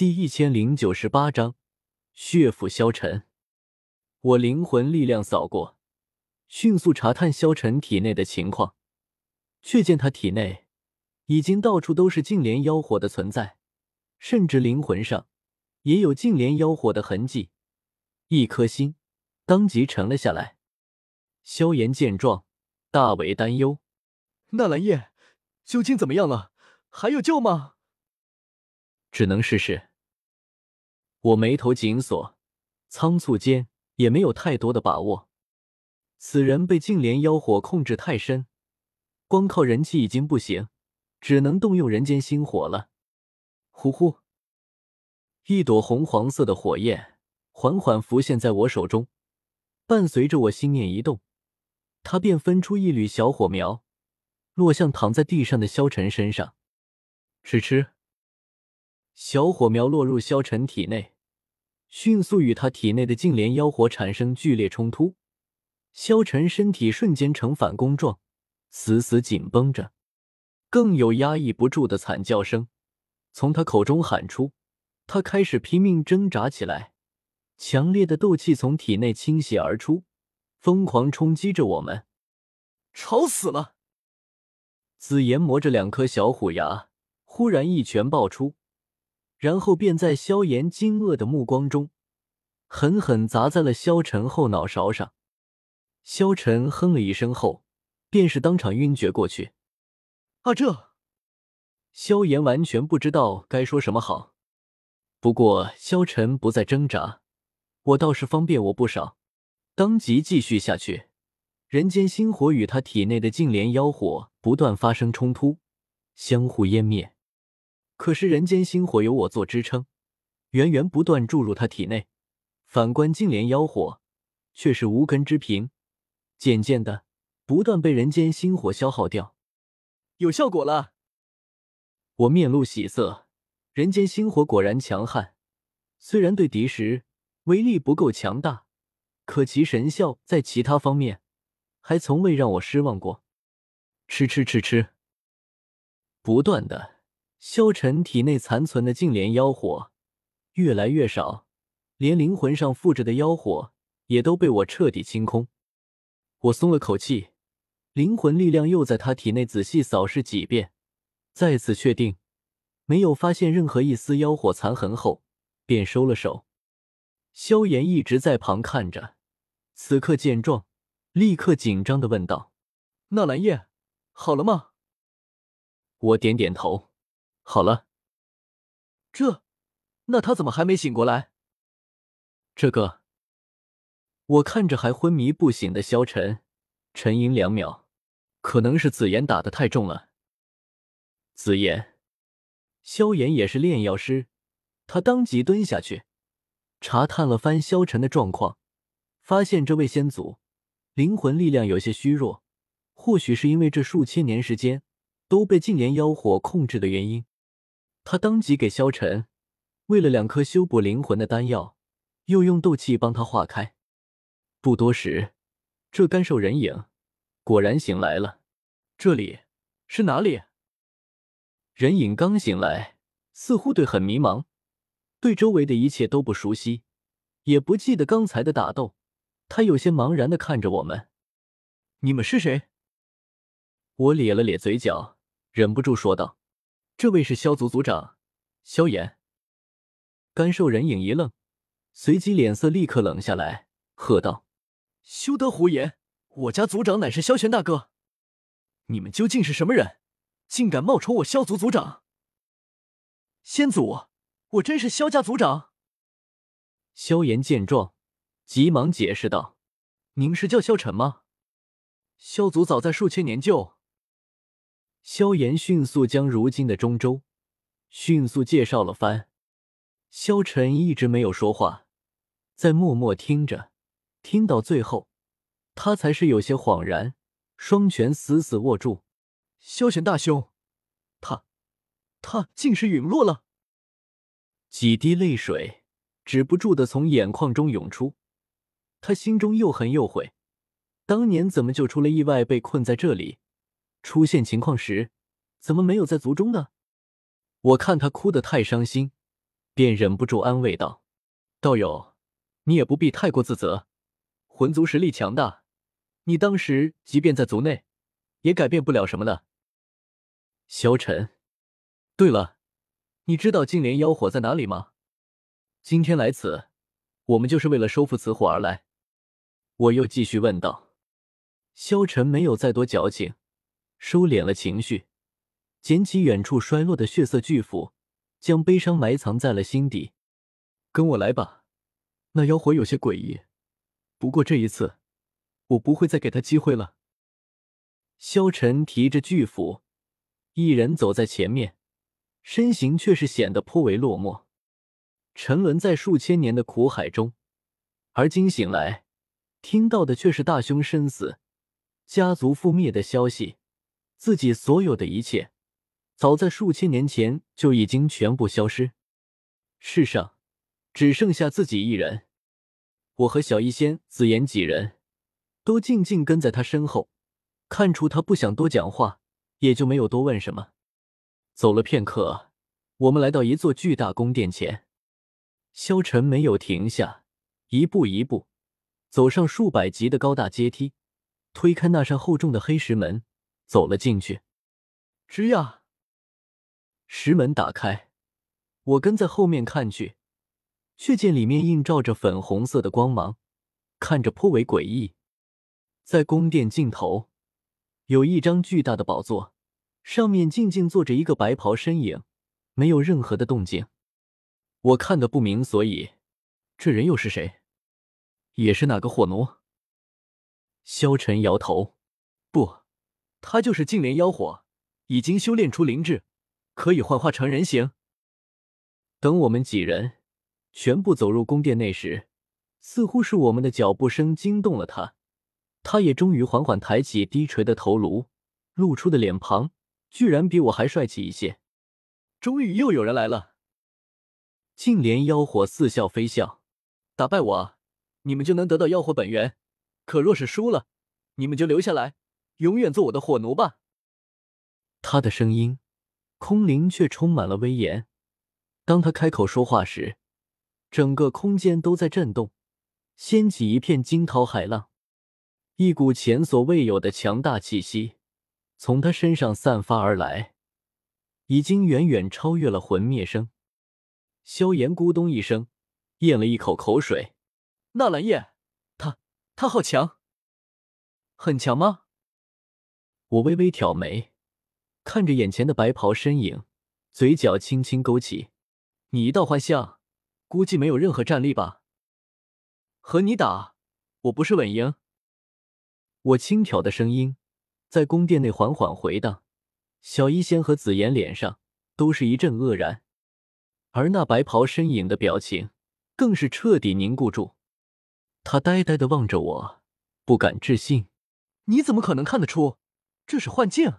第一千零九十八章血府消沉。我灵魂力量扫过，迅速查探萧晨体内的情况，却见他体内已经到处都是净莲妖火的存在，甚至灵魂上也有净莲妖火的痕迹。一颗心当即沉了下来。萧炎见状，大为担忧：“纳兰叶究竟怎么样了？还有救吗？”只能试试。我眉头紧锁，仓促间也没有太多的把握。此人被净莲妖火控制太深，光靠人气已经不行，只能动用人间星火了。呼呼，一朵红黄色的火焰缓缓浮现在我手中，伴随着我心念一动，它便分出一缕小火苗，落向躺在地上的萧晨身上。吃吃。小火苗落入萧晨体内，迅速与他体内的净莲妖火产生剧烈冲突。萧晨身体瞬间呈反弓状，死死紧绷着，更有压抑不住的惨叫声从他口中喊出。他开始拼命挣扎起来，强烈的斗气从体内倾泻而出，疯狂冲击着我们。吵死了！紫炎磨着两颗小虎牙，忽然一拳爆出。然后便在萧炎惊愕的目光中，狠狠砸在了萧晨后脑勺上。萧晨哼了一声后，便是当场晕厥过去。啊！这萧炎完全不知道该说什么好。不过萧晨不再挣扎，我倒是方便我不少。当即继续下去，人间星火与他体内的净莲妖火不断发生冲突，相互湮灭。可是人间星火有我做支撑，源源不断注入他体内。反观净莲妖火，却是无根之萍，渐渐的不断被人间星火消耗掉。有效果了！我面露喜色，人间星火果然强悍。虽然对敌时威力不够强大，可其神效在其他方面还从未让我失望过。吃吃吃吃，不断的。萧晨体内残存的净莲妖火越来越少，连灵魂上附着的妖火也都被我彻底清空。我松了口气，灵魂力量又在他体内仔细扫视几遍，再次确定没有发现任何一丝妖火残痕后，便收了手。萧炎一直在旁看着，此刻见状，立刻紧张的问道：“纳兰叶，好了吗？”我点点头。好了，这，那他怎么还没醒过来？这个，我看着还昏迷不醒的萧晨，沉吟两秒，可能是紫妍打的太重了。紫妍，萧炎也是炼药师，他当即蹲下去，查探了番萧晨的状况，发现这位先祖灵魂力量有些虚弱，或许是因为这数千年时间都被净莲妖火控制的原因。他当即给萧晨喂了两颗修补灵魂的丹药，又用斗气帮他化开。不多时，这干瘦人影果然醒来了。这里是哪里？人影刚醒来，似乎对很迷茫，对周围的一切都不熟悉，也不记得刚才的打斗。他有些茫然的看着我们：“你们是谁？”我咧了咧嘴角，忍不住说道。这位是萧族族长萧炎。干瘦人影一愣，随即脸色立刻冷下来，喝道：“休得胡言！我家族长乃是萧玄大哥，你们究竟是什么人，竟敢冒充我萧族族长？”先祖，我真是萧家族长。萧炎见状，急忙解释道：“您是叫萧晨吗？萧族早在数千年就……”萧炎迅速将如今的中州迅速介绍了番，萧晨一直没有说话，在默默听着，听到最后，他才是有些恍然，双拳死死握住。萧玄大兄，他，他竟是陨落了！几滴泪水止不住的从眼眶中涌出，他心中又恨又悔，当年怎么就出了意外，被困在这里？出现情况时，怎么没有在族中呢？我看他哭得太伤心，便忍不住安慰道：“道友，你也不必太过自责。魂族实力强大，你当时即便在族内，也改变不了什么的。”萧晨，对了，你知道净莲妖火在哪里吗？今天来此，我们就是为了收复此火而来。我又继续问道。萧晨没有再多矫情，收敛了情绪，捡起远处摔落的血色巨斧，将悲伤埋藏在了心底。跟我来吧，那妖火有些诡异，不过这一次，我不会再给他机会了。萧晨提着巨斧，一人走在前面，身形却是显得颇为落寞。沉沦在数千年的苦海中，而今醒来，听到的却是大兄身死、家族覆灭的消息。自己所有的一切，早在数千年前就已经全部消失。世上只剩下自己一人。我和小医仙、紫妍几人都静静跟在他身后，看出他不想多讲话，也就没有多问什么。走了片刻，我们来到一座巨大宫殿前。萧晨没有停下，一步一步走上数百级的高大阶梯，推开那扇厚重的黑石门，走了进去。吱呀，石门打开，我跟在后面看去，却见里面映照着粉红色的光芒，看着颇为诡异。在宫殿尽头，有一张巨大的宝座，上面静静坐着一个白袍身影，没有任何的动静。我看得不明所以，这人又是谁？也是哪个火奴？萧晨摇头，不，他就是净莲妖火，已经修炼出灵智，可以幻化成人形。等我们几人全部走入宫殿内时，似乎是我们的脚步声惊动了他，他也终于缓缓抬起低垂的头颅，露出的脸庞居然比我还帅气一些。终于又有人来了。净莲妖火似笑非笑，打败我，你们就能得到妖火本源；可若是输了，你们就留下来，永远做我的火奴吧。他的声音空灵，却充满了威严。当他开口说话时，整个空间都在震动，掀起一片惊涛骇浪。一股前所未有的强大气息从他身上散发而来，已经远远超越了魂灭声。萧炎咕咚一声，咽了一口口水。纳兰叶，他他好强，很强吗？我微微挑眉，看着眼前的白袍身影，嘴角轻轻勾起。你一道幻象，估计没有任何战力吧？和你打，我不是稳赢。我轻佻的声音在宫殿内缓缓回荡，小医仙和紫妍脸上都是一阵愕然。而那白袍身影的表情更是彻底凝固住，他呆呆的望着我，不敢置信：“你怎么可能看得出这是幻境？”